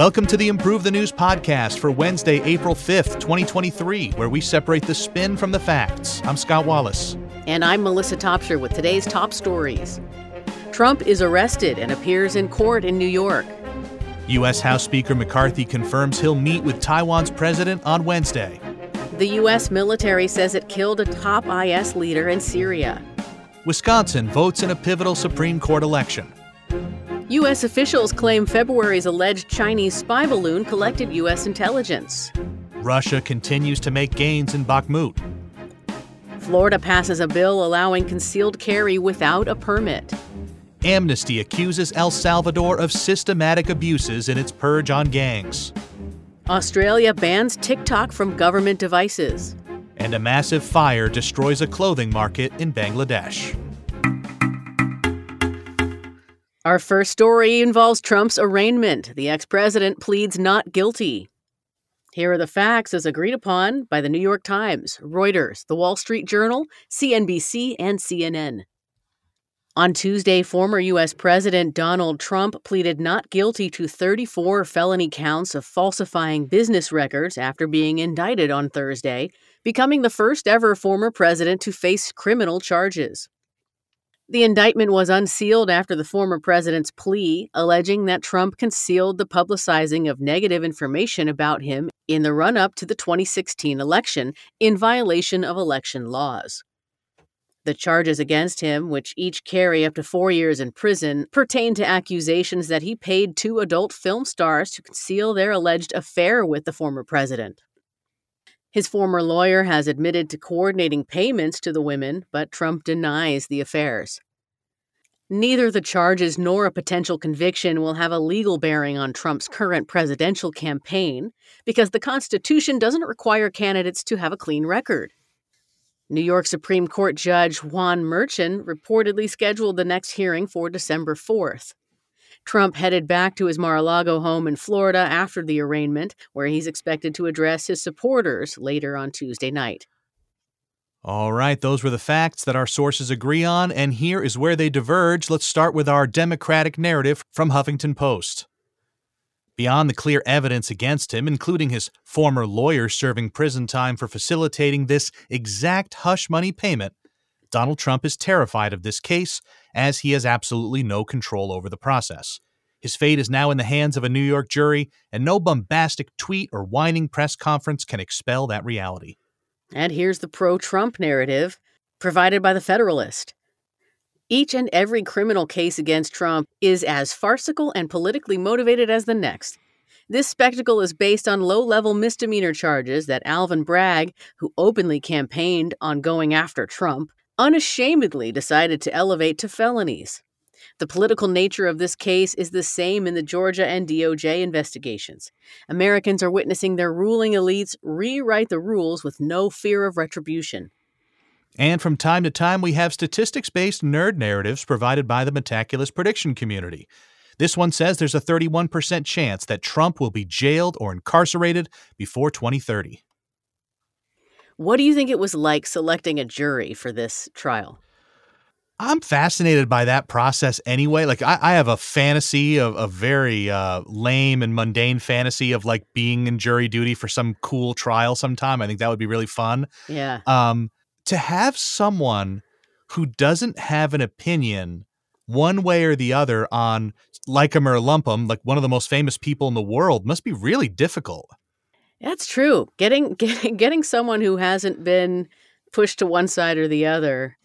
Welcome to the Improve the News podcast for Wednesday, April 5th, 2023, where we separate the spin from the facts. I'm Scott Wallace. And I'm Melissa Topshire with today's top stories. Trump is arrested and appears in court in New York. U.S. House Speaker McCarthy confirms he'll meet with Taiwan's president on Wednesday. The U.S. military says it killed a top IS leader in Syria. Wisconsin votes in a pivotal Supreme Court election. U.S. officials claim February's alleged Chinese spy balloon collected U.S. intelligence. Russia continues to make gains in Bakhmut. Florida passes a bill allowing concealed carry without a permit. Amnesty accuses El Salvador of systematic abuses in its purge on gangs. Australia bans TikTok from government devices. And a massive fire destroys a clothing market in Bangladesh. Our first story involves Trump's arraignment. The ex president pleads not guilty. Here are the facts as agreed upon by the New York Times, Reuters, The Wall Street Journal, CNBC, and CNN. On Tuesday, former U.S. President Donald Trump pleaded not guilty to 34 felony counts of falsifying business records after being indicted on Thursday, becoming the first ever former president to face criminal charges. The indictment was unsealed after the former president's plea, alleging that Trump concealed the publicizing of negative information about him in the run up to the 2016 election in violation of election laws. The charges against him, which each carry up to four years in prison, pertain to accusations that he paid two adult film stars to conceal their alleged affair with the former president. His former lawyer has admitted to coordinating payments to the women, but Trump denies the affairs. Neither the charges nor a potential conviction will have a legal bearing on Trump's current presidential campaign because the Constitution doesn't require candidates to have a clean record. New York Supreme Court Judge Juan Merchan reportedly scheduled the next hearing for December 4th. Trump headed back to his Mar a Lago home in Florida after the arraignment, where he's expected to address his supporters later on Tuesday night. All right, those were the facts that our sources agree on, and here is where they diverge. Let's start with our Democratic narrative from Huffington Post. Beyond the clear evidence against him, including his former lawyer serving prison time for facilitating this exact hush money payment, Donald Trump is terrified of this case as he has absolutely no control over the process. His fate is now in the hands of a New York jury, and no bombastic tweet or whining press conference can expel that reality. And here's the pro Trump narrative provided by the Federalist. Each and every criminal case against Trump is as farcical and politically motivated as the next. This spectacle is based on low level misdemeanor charges that Alvin Bragg, who openly campaigned on going after Trump, unashamedly decided to elevate to felonies. The political nature of this case is the same in the Georgia and DOJ investigations. Americans are witnessing their ruling elites rewrite the rules with no fear of retribution. And from time to time, we have statistics based nerd narratives provided by the Metaculus prediction community. This one says there's a 31% chance that Trump will be jailed or incarcerated before 2030. What do you think it was like selecting a jury for this trial? I'm fascinated by that process anyway. Like I, I have a fantasy of a very uh, lame and mundane fantasy of like being in jury duty for some cool trial sometime. I think that would be really fun. Yeah. Um, to have someone who doesn't have an opinion one way or the other on like him or lump him, like one of the most famous people in the world, must be really difficult. That's true. Getting getting getting someone who hasn't been pushed to one side or the other.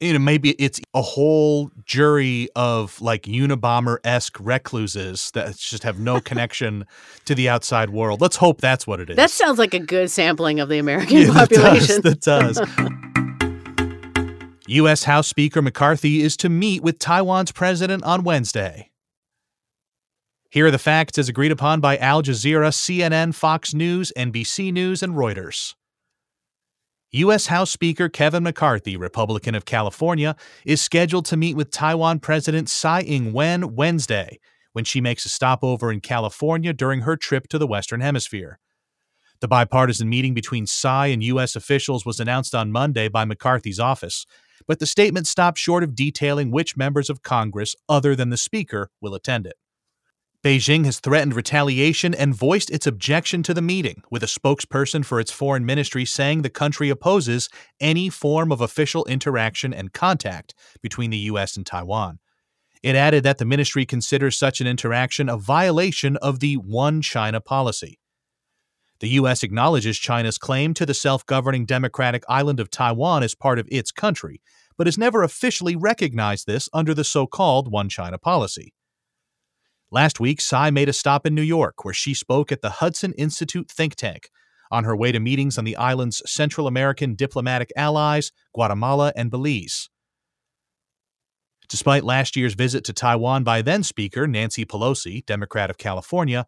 You know, maybe it's a whole jury of like Unabomber esque recluses that just have no connection to the outside world. Let's hope that's what it is. That sounds like a good sampling of the American yeah, population. That does. That does. U.S. House Speaker McCarthy is to meet with Taiwan's president on Wednesday. Here are the facts as agreed upon by Al Jazeera, CNN, Fox News, NBC News, and Reuters. U.S. House Speaker Kevin McCarthy, Republican of California, is scheduled to meet with Taiwan President Tsai Ing wen Wednesday when she makes a stopover in California during her trip to the Western Hemisphere. The bipartisan meeting between Tsai and U.S. officials was announced on Monday by McCarthy's office, but the statement stopped short of detailing which members of Congress, other than the Speaker, will attend it. Beijing has threatened retaliation and voiced its objection to the meeting, with a spokesperson for its foreign ministry saying the country opposes any form of official interaction and contact between the U.S. and Taiwan. It added that the ministry considers such an interaction a violation of the One China policy. The U.S. acknowledges China's claim to the self governing democratic island of Taiwan as part of its country, but has never officially recognized this under the so called One China policy. Last week, Tsai made a stop in New York, where she spoke at the Hudson Institute think tank on her way to meetings on the island's Central American diplomatic allies, Guatemala and Belize. Despite last year's visit to Taiwan by then Speaker Nancy Pelosi, Democrat of California,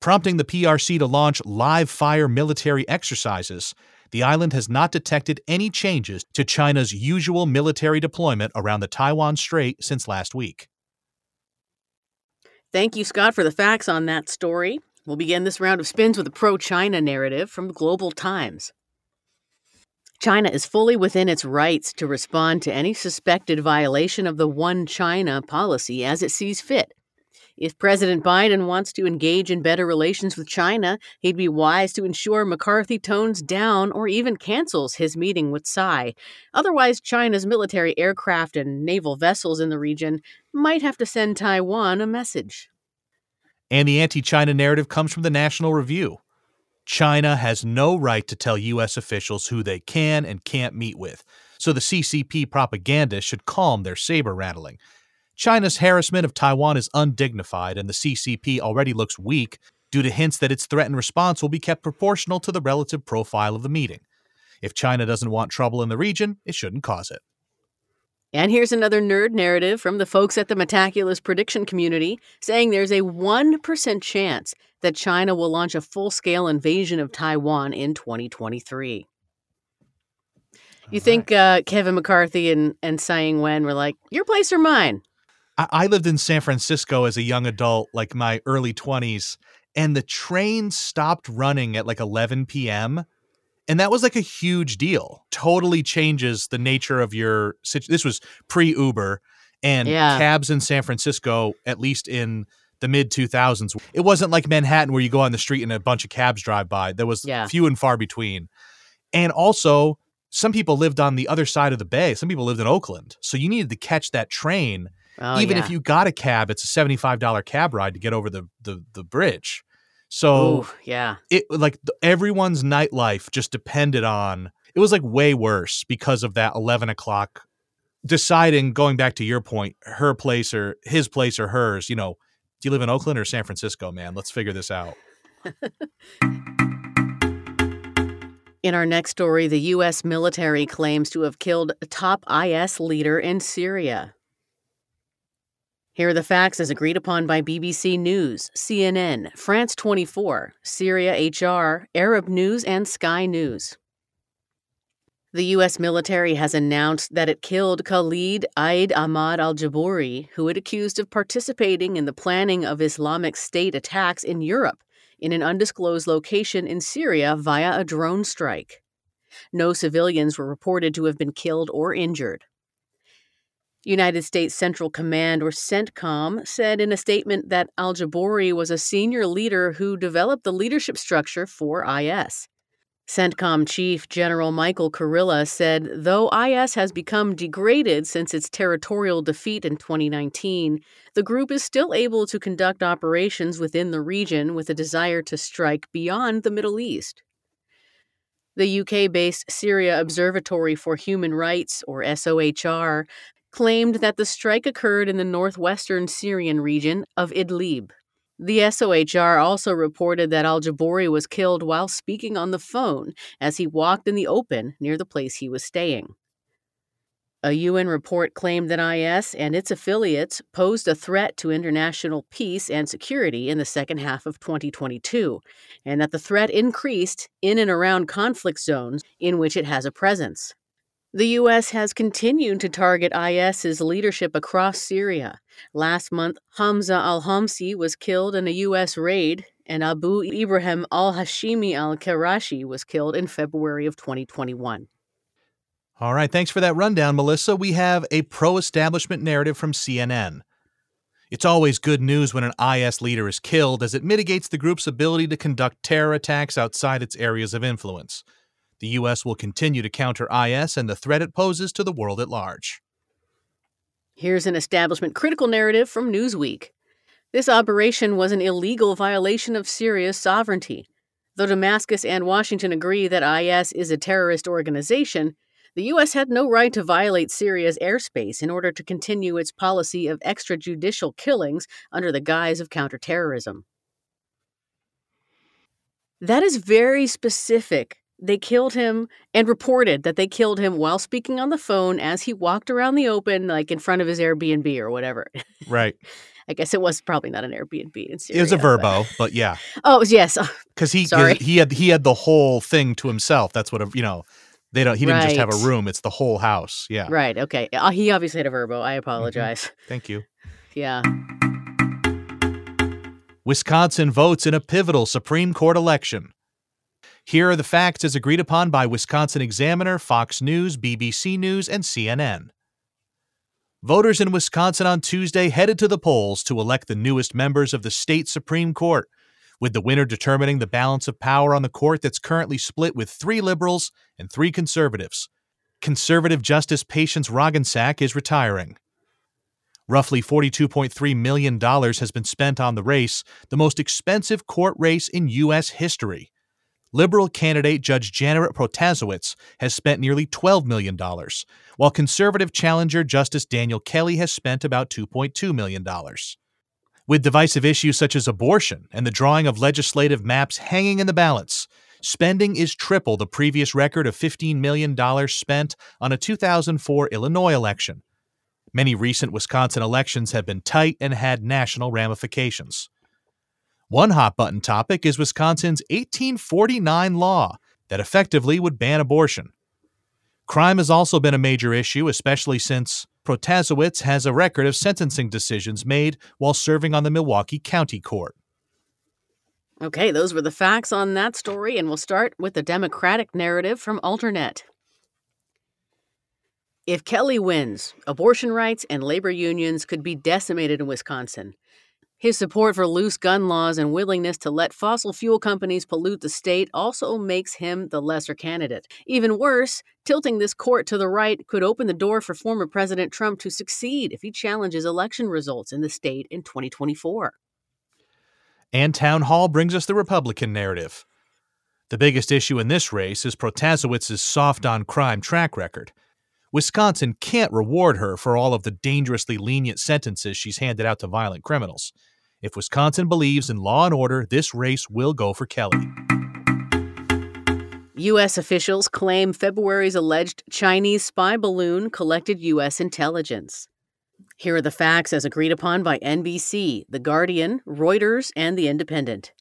prompting the PRC to launch live fire military exercises, the island has not detected any changes to China's usual military deployment around the Taiwan Strait since last week. Thank you, Scott, for the facts on that story. We'll begin this round of spins with a pro China narrative from Global Times. China is fully within its rights to respond to any suspected violation of the One China policy as it sees fit. If President Biden wants to engage in better relations with China, he'd be wise to ensure McCarthy tones down or even cancels his meeting with Tsai. Otherwise, China's military aircraft and naval vessels in the region might have to send Taiwan a message. And the anti China narrative comes from the National Review. China has no right to tell U.S. officials who they can and can't meet with, so the CCP propagandists should calm their saber rattling. China's harassment of Taiwan is undignified, and the CCP already looks weak due to hints that its threatened response will be kept proportional to the relative profile of the meeting. If China doesn't want trouble in the region, it shouldn't cause it. And here's another nerd narrative from the folks at the Metaculus prediction community saying there's a 1% chance that China will launch a full scale invasion of Taiwan in 2023. You think uh, Kevin McCarthy and, and Tsai Ing wen were like, your place or mine? I, I lived in San Francisco as a young adult, like my early 20s, and the train stopped running at like 11 p.m. And that was like a huge deal. Totally changes the nature of your This was pre Uber and yeah. cabs in San Francisco, at least in the mid 2000s. It wasn't like Manhattan where you go on the street and a bunch of cabs drive by. There was yeah. few and far between. And also, some people lived on the other side of the bay. Some people lived in Oakland. So you needed to catch that train Oh, Even yeah. if you got a cab, it's a seventy-five dollar cab ride to get over the the, the bridge. So Ooh, yeah, it like everyone's nightlife just depended on. It was like way worse because of that eleven o'clock deciding. Going back to your point, her place or his place or hers. You know, do you live in Oakland or San Francisco, man? Let's figure this out. In our next story, the U.S. military claims to have killed a top IS leader in Syria. Here are the facts as agreed upon by BBC News, CNN, France 24, Syria HR, Arab News, and Sky News. The U.S. military has announced that it killed Khalid Aid Ahmad al Jabouri, who it accused of participating in the planning of Islamic State attacks in Europe in an undisclosed location in Syria via a drone strike. No civilians were reported to have been killed or injured. United States Central Command, or CENTCOM, said in a statement that al Jabouri was a senior leader who developed the leadership structure for IS. CENTCOM Chief General Michael Kurilla said though IS has become degraded since its territorial defeat in 2019, the group is still able to conduct operations within the region with a desire to strike beyond the Middle East. The UK based Syria Observatory for Human Rights, or SOHR, claimed that the strike occurred in the northwestern Syrian region of Idlib. The SOHR also reported that al Jabouri was killed while speaking on the phone as he walked in the open near the place he was staying. A UN report claimed that IS and its affiliates posed a threat to international peace and security in the second half of 2022, and that the threat increased in and around conflict zones in which it has a presence. The U.S. has continued to target IS's leadership across Syria. Last month, Hamza al Hamsi was killed in a U.S. raid, and Abu Ibrahim al Hashimi al Qurashi was killed in February of 2021. All right, thanks for that rundown, Melissa. We have a pro establishment narrative from CNN. It's always good news when an IS leader is killed, as it mitigates the group's ability to conduct terror attacks outside its areas of influence. The U.S. will continue to counter IS and the threat it poses to the world at large. Here's an establishment critical narrative from Newsweek. This operation was an illegal violation of Syria's sovereignty. Though Damascus and Washington agree that IS is a terrorist organization, the U.S. had no right to violate Syria's airspace in order to continue its policy of extrajudicial killings under the guise of counterterrorism. That is very specific. They killed him and reported that they killed him while speaking on the phone as he walked around the open, like in front of his Airbnb or whatever. Right. I guess it was probably not an Airbnb in Syria. It was a Vrbo, but, but yeah. Oh yes, because he Sorry. he had he had the whole thing to himself. That's what a, you know. They don't. He didn't just have a room. It's the whole house. Yeah. right. Okay, uh, he obviously had a Vrbo. Mm-hmm. I apologize. Thank you. Yeah. Wisconsin votes in a pivotal Supreme Court election. Here are the facts as agreed upon by Wisconsin Examiner, Fox News, BBC News, and CNN. Voters in Wisconsin on Tuesday headed to the polls to elect the newest members of the state Supreme Court, with the winner determining the balance of power on the court that's currently split with three liberals and three conservatives. Conservative Justice Patience Roggensack is retiring. Roughly $42.3 million has been spent on the race, the most expensive court race in U.S. history. Liberal candidate Judge Janet Protasiewicz has spent nearly $12 million, while conservative challenger Justice Daniel Kelly has spent about $2.2 million. With divisive issues such as abortion and the drawing of legislative maps hanging in the balance, spending is triple the previous record of $15 million spent on a 2004 Illinois election. Many recent Wisconsin elections have been tight and had national ramifications. One hot button topic is Wisconsin's 1849 law that effectively would ban abortion. Crime has also been a major issue, especially since Protasiewicz has a record of sentencing decisions made while serving on the Milwaukee County Court. Okay, those were the facts on that story, and we'll start with the Democratic narrative from Alternet. If Kelly wins, abortion rights and labor unions could be decimated in Wisconsin. His support for loose gun laws and willingness to let fossil fuel companies pollute the state also makes him the lesser candidate. Even worse, tilting this court to the right could open the door for former President Trump to succeed if he challenges election results in the state in 2024. And Town Hall brings us the Republican narrative. The biggest issue in this race is Protasiewicz's soft on crime track record. Wisconsin can't reward her for all of the dangerously lenient sentences she's handed out to violent criminals. If Wisconsin believes in law and order, this race will go for Kelly. U.S. officials claim February's alleged Chinese spy balloon collected U.S. intelligence. Here are the facts as agreed upon by NBC, The Guardian, Reuters, and The Independent.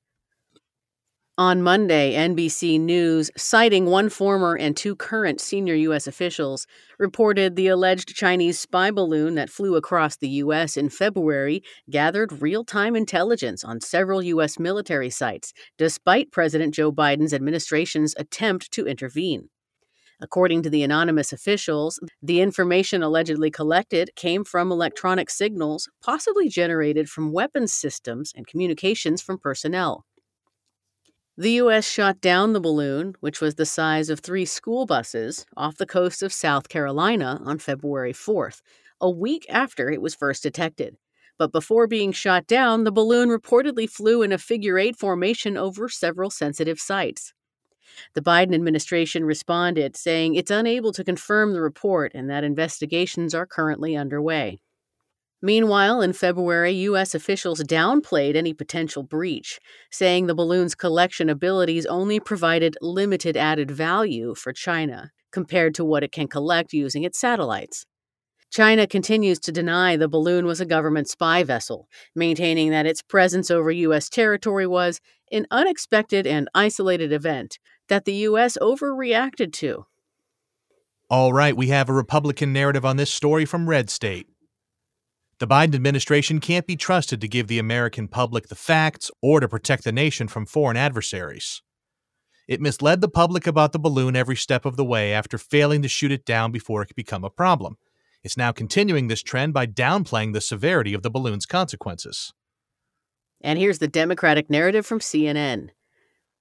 On Monday, NBC News, citing one former and two current senior U.S. officials, reported the alleged Chinese spy balloon that flew across the U.S. in February gathered real time intelligence on several U.S. military sites, despite President Joe Biden's administration's attempt to intervene. According to the anonymous officials, the information allegedly collected came from electronic signals, possibly generated from weapons systems and communications from personnel. The U.S. shot down the balloon, which was the size of three school buses, off the coast of South Carolina on February 4th, a week after it was first detected. But before being shot down, the balloon reportedly flew in a figure eight formation over several sensitive sites. The Biden administration responded, saying it's unable to confirm the report and that investigations are currently underway. Meanwhile, in February, U.S. officials downplayed any potential breach, saying the balloon's collection abilities only provided limited added value for China compared to what it can collect using its satellites. China continues to deny the balloon was a government spy vessel, maintaining that its presence over U.S. territory was an unexpected and isolated event that the U.S. overreacted to. All right, we have a Republican narrative on this story from Red State. The Biden administration can't be trusted to give the American public the facts or to protect the nation from foreign adversaries. It misled the public about the balloon every step of the way after failing to shoot it down before it could become a problem. It's now continuing this trend by downplaying the severity of the balloon's consequences. And here's the Democratic narrative from CNN.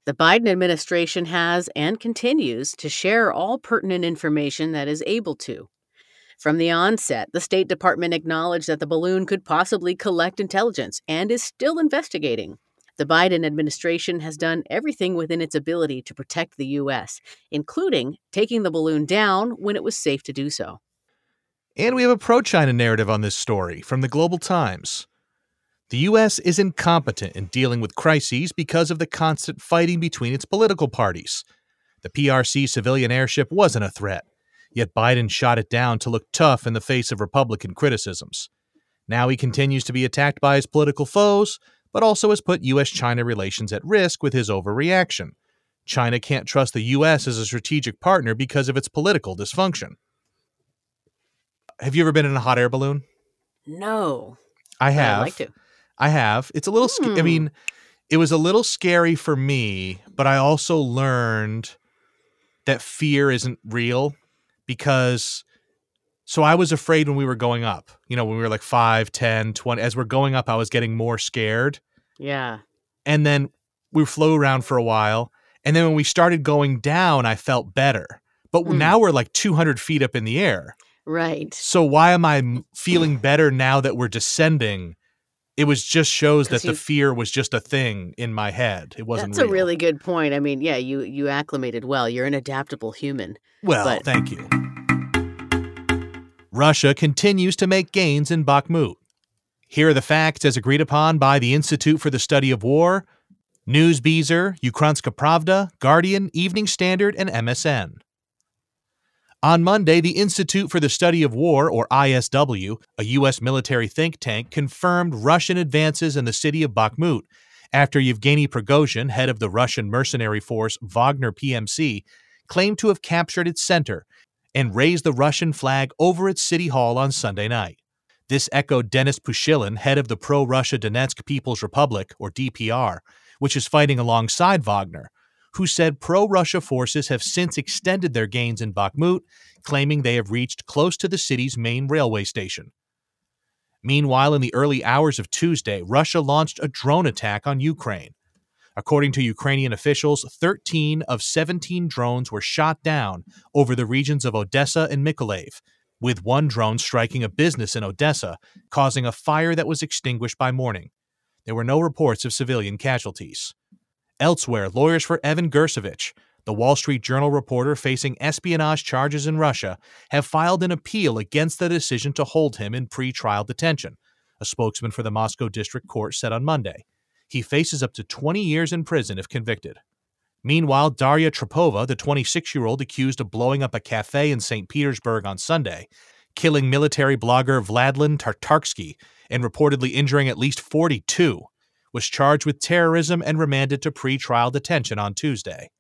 The Biden administration has and continues to share all pertinent information that is able to. From the onset, the State Department acknowledged that the balloon could possibly collect intelligence and is still investigating. The Biden administration has done everything within its ability to protect the U.S., including taking the balloon down when it was safe to do so. And we have a pro China narrative on this story from the Global Times. The U.S. is incompetent in dealing with crises because of the constant fighting between its political parties. The PRC civilian airship wasn't a threat. Yet Biden shot it down to look tough in the face of Republican criticisms. Now he continues to be attacked by his political foes, but also has put U.S. China relations at risk with his overreaction. China can't trust the U.S. as a strategic partner because of its political dysfunction. Have you ever been in a hot air balloon? No. I have. I'd like to. I have. It's a little, sc- I Hmm. mean, it was a little scary for me, but I also learned that fear isn't real because so I was afraid when we were going up, you know, when we were like 5, 10, 20, as we're going up, I was getting more scared. Yeah. And then we flew around for a while. And then when we started going down, I felt better. But Hmm. now we're like 200 feet up in the air. Right. So why am I feeling better now that we're descending? It was just shows that the fear was just a thing in my head. It wasn't That's a really good point. I mean, yeah, you you acclimated well. You're an adaptable human. well. but- Thank you. Russia continues to make gains in Bakhmut. Here are the facts as agreed upon by the Institute for the Study of War, Newsbeezer, Ukrainska Pravda, Guardian, Evening Standard, and MSN. On Monday, the Institute for the Study of War, or ISW, a U.S. military think tank, confirmed Russian advances in the city of Bakhmut after Yevgeny Prigozhin, head of the Russian mercenary force Wagner PMC, claimed to have captured its center and raised the Russian flag over its city hall on Sunday night. This echoed Denis Pushilin, head of the pro Russia Donetsk People's Republic, or DPR, which is fighting alongside Wagner, who said pro Russia forces have since extended their gains in Bakhmut, claiming they have reached close to the city's main railway station. Meanwhile, in the early hours of Tuesday, Russia launched a drone attack on Ukraine. According to Ukrainian officials, 13 of 17 drones were shot down over the regions of Odessa and Mykolaiv, with one drone striking a business in Odessa, causing a fire that was extinguished by morning. There were no reports of civilian casualties. Elsewhere, lawyers for Evan Gershkovich, the Wall Street Journal reporter facing espionage charges in Russia, have filed an appeal against the decision to hold him in pre-trial detention, a spokesman for the Moscow District Court said on Monday. He faces up to 20 years in prison if convicted. Meanwhile, Daria Trepova, the 26 year old accused of blowing up a cafe in St. Petersburg on Sunday, killing military blogger Vladlen Tatarsky, and reportedly injuring at least 42, was charged with terrorism and remanded to pre-trial detention on Tuesday.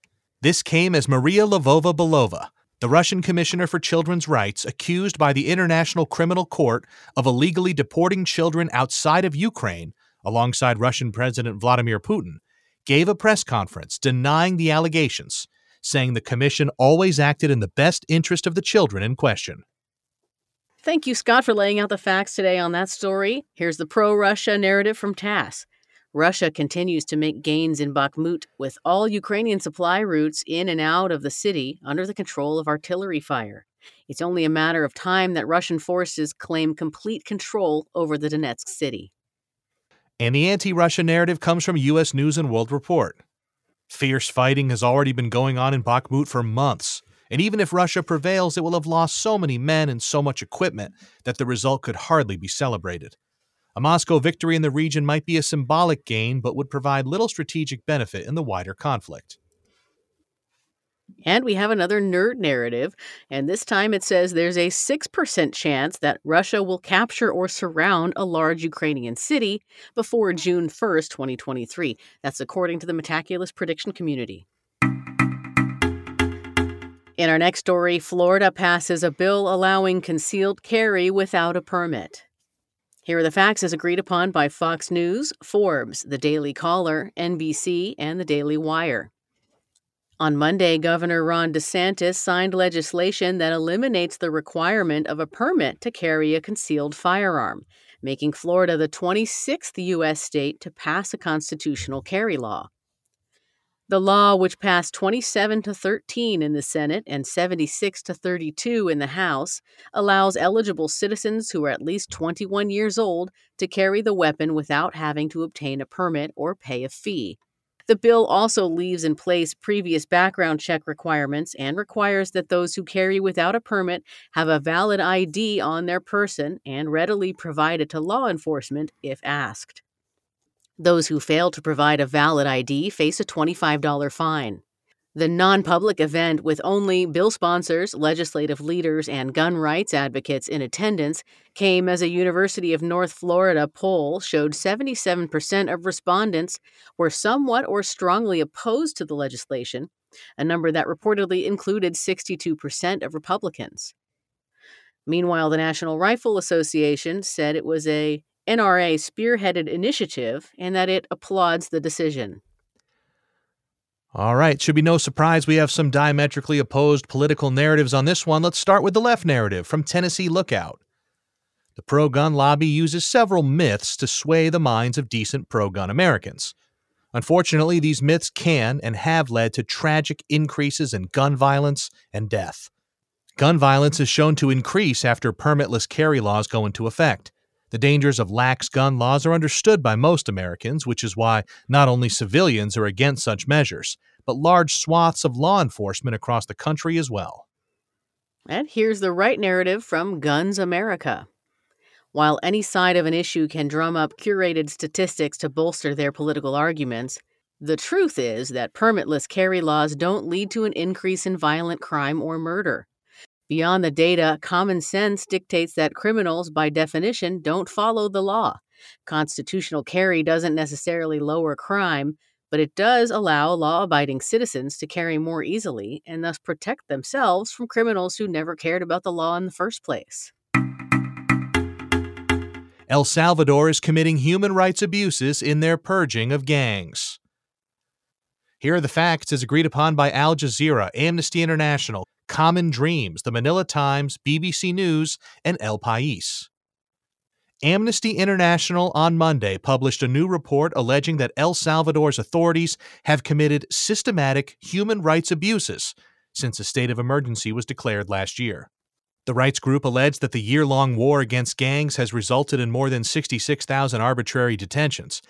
This came as Maria Lvova Belova, the Russian Commissioner for Children's Rights, accused by the International Criminal Court of illegally deporting children outside of Ukraine, alongside Russian President Vladimir Putin, gave a press conference denying the allegations, saying the commission always acted in the best interest of the children in question. Thank you, Scott, for laying out the facts today on that story. Here's the pro Russia narrative from TASS. Russia continues to make gains in Bakhmut, with all Ukrainian supply routes in and out of the city under the control of artillery fire. It's only a matter of time that Russian forces claim complete control over the Donetsk city. And the anti Russia narrative comes from U.S. News and World Report. Fierce fighting has already been going on in Bakhmut for months, and even if Russia prevails, it will have lost so many men and so much equipment that the result could hardly be celebrated. A Moscow victory in the region might be a symbolic gain, but would provide little strategic benefit in the wider conflict. And we have another nerd narrative, and this time it says there's a 6% chance that Russia will capture or surround a large Ukrainian city before June 1st, 2023. That's according to the Metaculus prediction community. In our next story, Florida passes a bill allowing concealed carry without a permit. Here are the facts as agreed upon by Fox News, Forbes, The Daily Caller, NBC, and The Daily Wire. On Monday, Governor Ron DeSantis signed legislation that eliminates the requirement of a permit to carry a concealed firearm, making Florida the 26th U.S. state to pass a constitutional carry law. The law, which passed 27 to 13 in the Senate and 76 to 32 in the House, allows eligible citizens who are at least 21 years old to carry the weapon without having to obtain a permit or pay a fee. The bill also leaves in place previous background check requirements and requires that those who carry without a permit have a valid ID on their person and readily provide it to law enforcement if asked. Those who fail to provide a valid ID face a $25 fine. The non public event, with only bill sponsors, legislative leaders, and gun rights advocates in attendance, came as a University of North Florida poll showed 77% of respondents were somewhat or strongly opposed to the legislation, a number that reportedly included 62% of Republicans. Meanwhile, the National Rifle Association said it was a NRA spearheaded initiative and that it applauds the decision. All right, should be no surprise we have some diametrically opposed political narratives on this one. Let's start with the left narrative from Tennessee Lookout. The pro gun lobby uses several myths to sway the minds of decent pro gun Americans. Unfortunately, these myths can and have led to tragic increases in gun violence and death. Gun violence is shown to increase after permitless carry laws go into effect. The dangers of lax gun laws are understood by most Americans, which is why not only civilians are against such measures, but large swaths of law enforcement across the country as well. And here's the right narrative from Guns America. While any side of an issue can drum up curated statistics to bolster their political arguments, the truth is that permitless carry laws don't lead to an increase in violent crime or murder. Beyond the data, common sense dictates that criminals, by definition, don't follow the law. Constitutional carry doesn't necessarily lower crime, but it does allow law abiding citizens to carry more easily and thus protect themselves from criminals who never cared about the law in the first place. El Salvador is committing human rights abuses in their purging of gangs. Here are the facts as agreed upon by Al Jazeera, Amnesty International, Common Dreams, the Manila Times, BBC News, and El País. Amnesty International on Monday published a new report alleging that El Salvador's authorities have committed systematic human rights abuses since a state of emergency was declared last year. The rights group alleged that the year long war against gangs has resulted in more than 66,000 arbitrary detentions,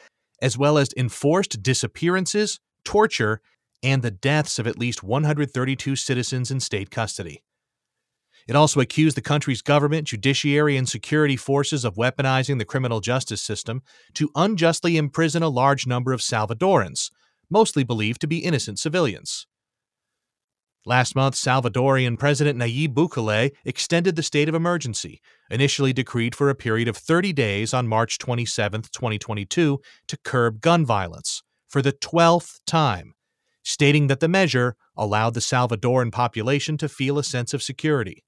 as well as enforced disappearances, torture, and the deaths of at least 132 citizens in state custody. It also accused the country's government, judiciary, and security forces of weaponizing the criminal justice system to unjustly imprison a large number of Salvadorans, mostly believed to be innocent civilians. Last month, Salvadorian President Nayib Bukele extended the state of emergency, initially decreed for a period of 30 days on March 27, 2022, to curb gun violence, for the 12th time, stating that the measure allowed the Salvadoran population to feel a sense of security.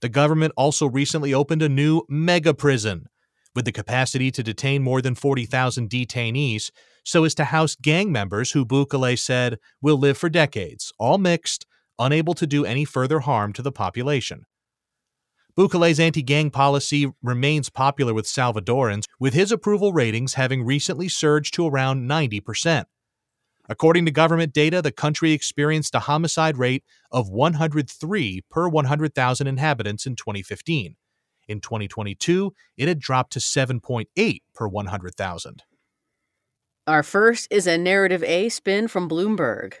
The government also recently opened a new mega prison with the capacity to detain more than 40,000 detainees so as to house gang members who Bukele said will live for decades, all mixed, unable to do any further harm to the population. Bukele's anti gang policy remains popular with Salvadorans, with his approval ratings having recently surged to around 90%. According to government data, the country experienced a homicide rate of 103 per 100,000 inhabitants in 2015. In 2022, it had dropped to 7.8 per 100,000. Our first is a narrative A spin from Bloomberg.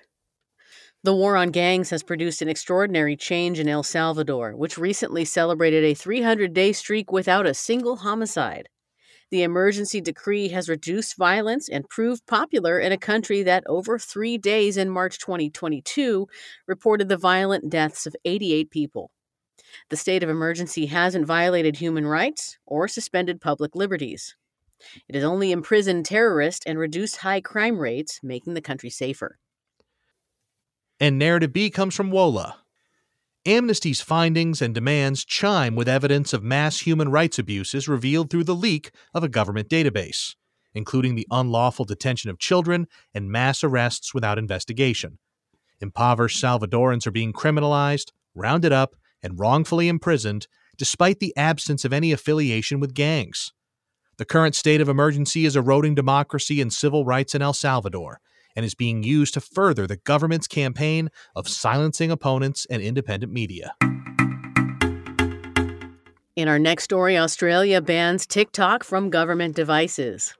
The war on gangs has produced an extraordinary change in El Salvador, which recently celebrated a 300 day streak without a single homicide. The emergency decree has reduced violence and proved popular in a country that, over three days in March 2022, reported the violent deaths of 88 people. The state of emergency hasn't violated human rights or suspended public liberties. It has only imprisoned terrorists and reduced high crime rates, making the country safer. And narrative B comes from WOLA, Amnesty's findings and demands chime with evidence of mass human rights abuses revealed through the leak of a government database, including the unlawful detention of children and mass arrests without investigation. Impoverished Salvadorans are being criminalized, rounded up, and wrongfully imprisoned, despite the absence of any affiliation with gangs. The current state of emergency is eroding democracy and civil rights in El Salvador and is being used to further the government's campaign of silencing opponents and independent media. In our next story, Australia bans TikTok from government devices.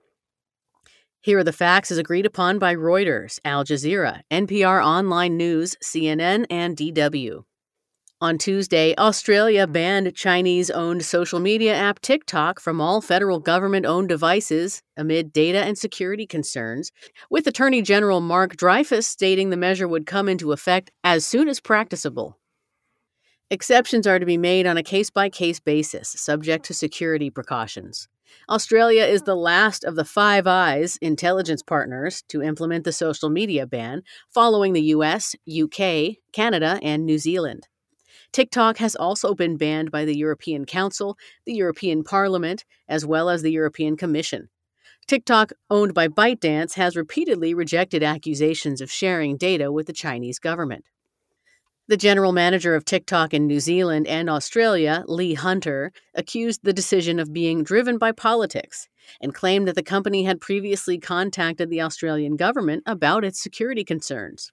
Here are the facts as agreed upon by Reuters, Al Jazeera, NPR Online News, CNN, and DW. On Tuesday, Australia banned Chinese owned social media app TikTok from all federal government owned devices amid data and security concerns, with Attorney General Mark Dreyfus stating the measure would come into effect as soon as practicable. Exceptions are to be made on a case by case basis, subject to security precautions. Australia is the last of the Five Eyes intelligence partners to implement the social media ban, following the US, UK, Canada, and New Zealand. TikTok has also been banned by the European Council, the European Parliament, as well as the European Commission. TikTok, owned by ByteDance, has repeatedly rejected accusations of sharing data with the Chinese government. The general manager of TikTok in New Zealand and Australia, Lee Hunter, accused the decision of being driven by politics and claimed that the company had previously contacted the Australian government about its security concerns.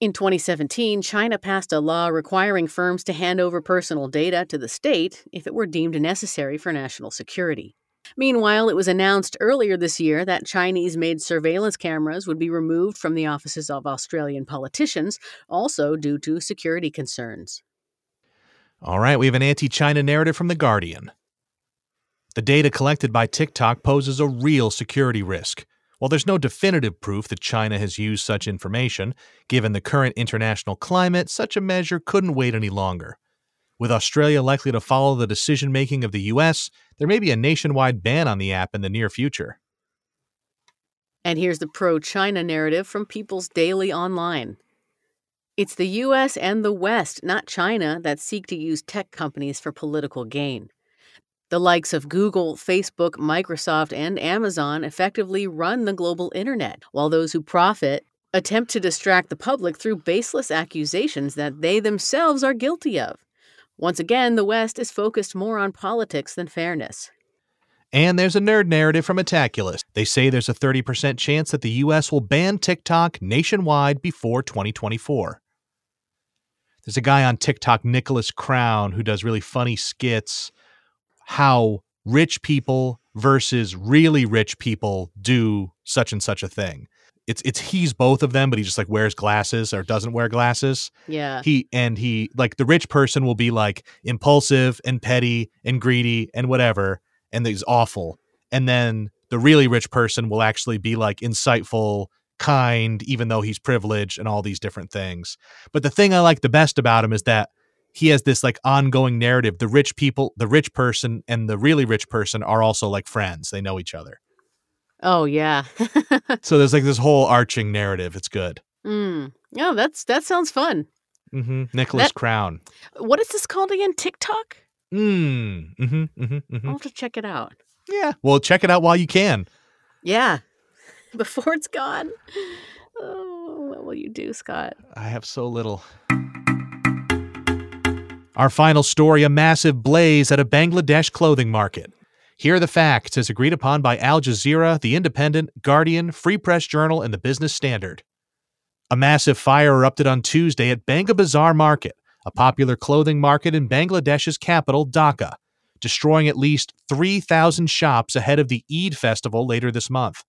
In 2017, China passed a law requiring firms to hand over personal data to the state if it were deemed necessary for national security. Meanwhile, it was announced earlier this year that Chinese made surveillance cameras would be removed from the offices of Australian politicians, also due to security concerns. All right, we have an anti China narrative from The Guardian. The data collected by TikTok poses a real security risk. While there's no definitive proof that China has used such information, given the current international climate, such a measure couldn't wait any longer. With Australia likely to follow the decision making of the US, there may be a nationwide ban on the app in the near future. And here's the pro China narrative from People's Daily Online. It's the US and the West, not China, that seek to use tech companies for political gain. The likes of Google, Facebook, Microsoft, and Amazon effectively run the global internet, while those who profit attempt to distract the public through baseless accusations that they themselves are guilty of. Once again, the West is focused more on politics than fairness. And there's a nerd narrative from Metaculus. They say there's a 30% chance that the US will ban TikTok nationwide before 2024. There's a guy on TikTok, Nicholas Crown, who does really funny skits how rich people versus really rich people do such and such a thing. It's it's he's both of them, but he just like wears glasses or doesn't wear glasses. Yeah. He and he like the rich person will be like impulsive and petty and greedy and whatever, and he's awful. And then the really rich person will actually be like insightful, kind, even though he's privileged and all these different things. But the thing I like the best about him is that he has this like ongoing narrative. The rich people, the rich person and the really rich person are also like friends. They know each other. Oh yeah. so there's like this whole arching narrative. It's good. Mm. Oh, that's that sounds fun. Mm-hmm. Nicholas That- Crown. What is this called again? TikTok? Mm. Mm-hmm, mm-hmm, mm-hmm. I'll have to check it out. Yeah. Well, check it out while you can. Yeah. Before it's gone. Oh, what will you do, Scott? I have so little. Our final story a massive blaze at a Bangladesh clothing market. Here are the facts as agreed upon by Al Jazeera, The Independent, Guardian, Free Press Journal, and the Business Standard. A massive fire erupted on Tuesday at Banga Bazaar Market, a popular clothing market in Bangladesh's capital, Dhaka, destroying at least 3,000 shops ahead of the Eid festival later this month.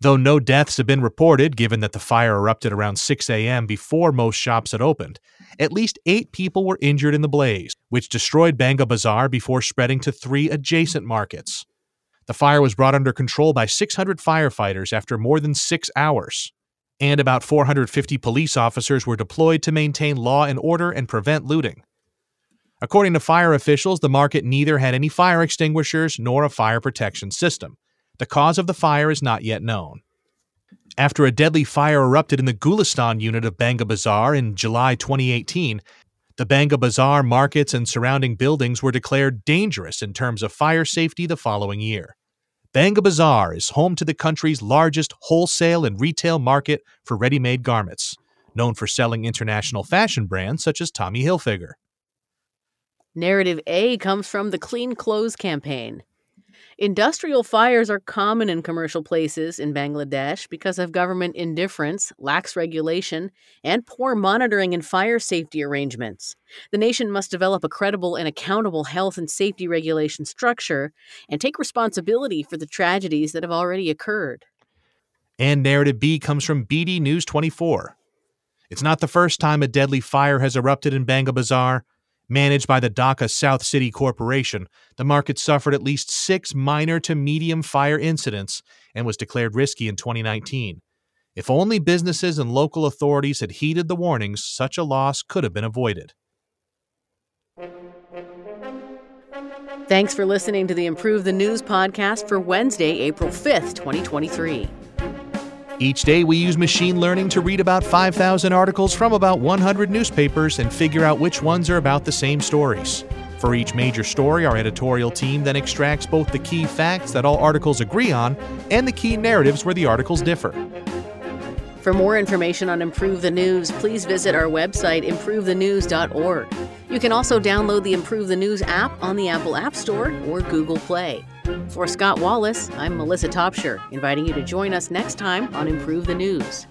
Though no deaths have been reported, given that the fire erupted around 6 a.m. before most shops had opened, at least eight people were injured in the blaze, which destroyed Banga Bazaar before spreading to three adjacent markets. The fire was brought under control by 600 firefighters after more than six hours, and about 450 police officers were deployed to maintain law and order and prevent looting. According to fire officials, the market neither had any fire extinguishers nor a fire protection system. The cause of the fire is not yet known. After a deadly fire erupted in the Gulistan unit of Banga Bazaar in July 2018, the Banga Bazaar markets and surrounding buildings were declared dangerous in terms of fire safety the following year. Banga Bazaar is home to the country's largest wholesale and retail market for ready made garments. known for selling international fashion brands such as Tommy Hilfiger. Narrative A comes from the Clean Clothes campaign. Industrial fires are common in commercial places in Bangladesh because of government indifference, lax regulation, and poor monitoring and fire safety arrangements. The nation must develop a credible and accountable health and safety regulation structure and take responsibility for the tragedies that have already occurred. And narrative B comes from BD News 24. It's not the first time a deadly fire has erupted in Bangabazar. Managed by the Dhaka South City Corporation, the market suffered at least six minor to medium fire incidents and was declared risky in 2019. If only businesses and local authorities had heeded the warnings, such a loss could have been avoided. Thanks for listening to the Improve the News podcast for Wednesday, April 5th, 2023. Each day, we use machine learning to read about 5,000 articles from about 100 newspapers and figure out which ones are about the same stories. For each major story, our editorial team then extracts both the key facts that all articles agree on and the key narratives where the articles differ. For more information on Improve the News, please visit our website, improvethenews.org. You can also download the Improve the News app on the Apple App Store or Google Play. For Scott Wallace, I'm Melissa Topshire, inviting you to join us next time on Improve the News.